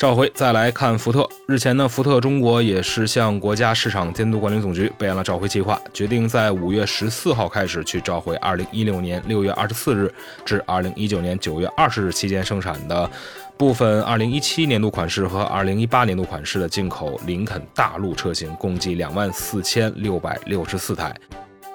召回再来看福特。日前呢，福特中国也是向国家市场监督管理总局备案了召回计划，决定在五月十四号开始去召回二零一六年六月二十四日至二零一九年九月二十日期间生产的部分二零一七年度款式和二零一八年度款式的进口林肯大陆车型，共计两万四千六百六十四台。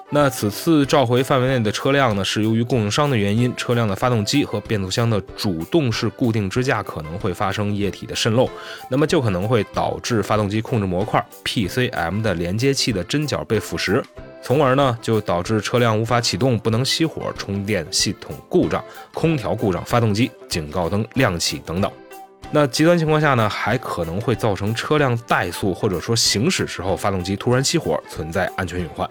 那此次召回范围内的车辆呢，是由于供应商的原因，车辆的发动机和变速箱的主动式固定支架可能会发生液体的渗漏，那么就可能会导致发动机控制模块 PCM 的连接器的针脚被腐蚀，从而呢就导致车辆无法启动、不能熄火、充电系统故障、空调故障、发动机警告灯亮起等等。那极端情况下呢，还可能会造成车辆怠速或者说行驶时候发动机突然熄火，存在安全隐患。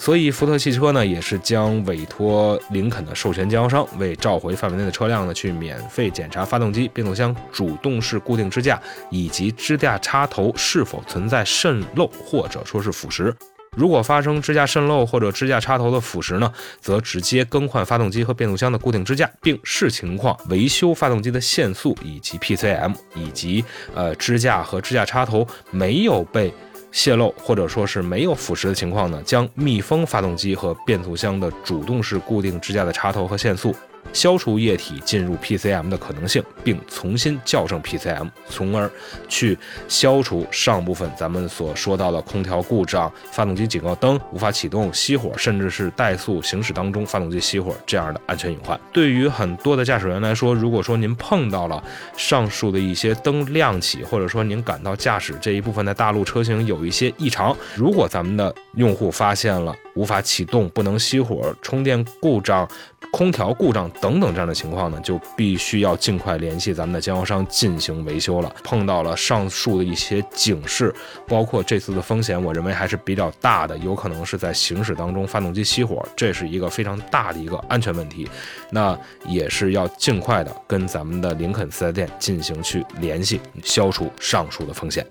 所以，福特汽车呢，也是将委托林肯的授权经销商，为召回范围内的车辆呢，去免费检查发动机、变速箱主动式固定支架以及支架插头是否存在渗漏或者说是腐蚀。如果发生支架渗漏或者支架插头的腐蚀呢，则直接更换发动机和变速箱的固定支架，并视情况维修发动机的限速以及 PCM，以及呃支架和支架插头没有被。泄漏或者说是没有腐蚀的情况呢，将密封发动机和变速箱的主动式固定支架的插头和限速。消除液体进入 PCM 的可能性，并重新校正 PCM，从而去消除上部分咱们所说到的空调故障、发动机警告灯无法启动、熄火，甚至是怠速行驶当中发动机熄火这样的安全隐患。对于很多的驾驶员来说，如果说您碰到了上述的一些灯亮起，或者说您感到驾驶这一部分的大陆车型有一些异常，如果咱们的用户发现了无法启动、不能熄火、充电故障、空调故障，等等这样的情况呢，就必须要尽快联系咱们的经销商进行维修了。碰到了上述的一些警示，包括这次的风险，我认为还是比较大的，有可能是在行驶当中发动机熄火，这是一个非常大的一个安全问题。那也是要尽快的跟咱们的林肯四 S 店进行去联系，消除上述的风险。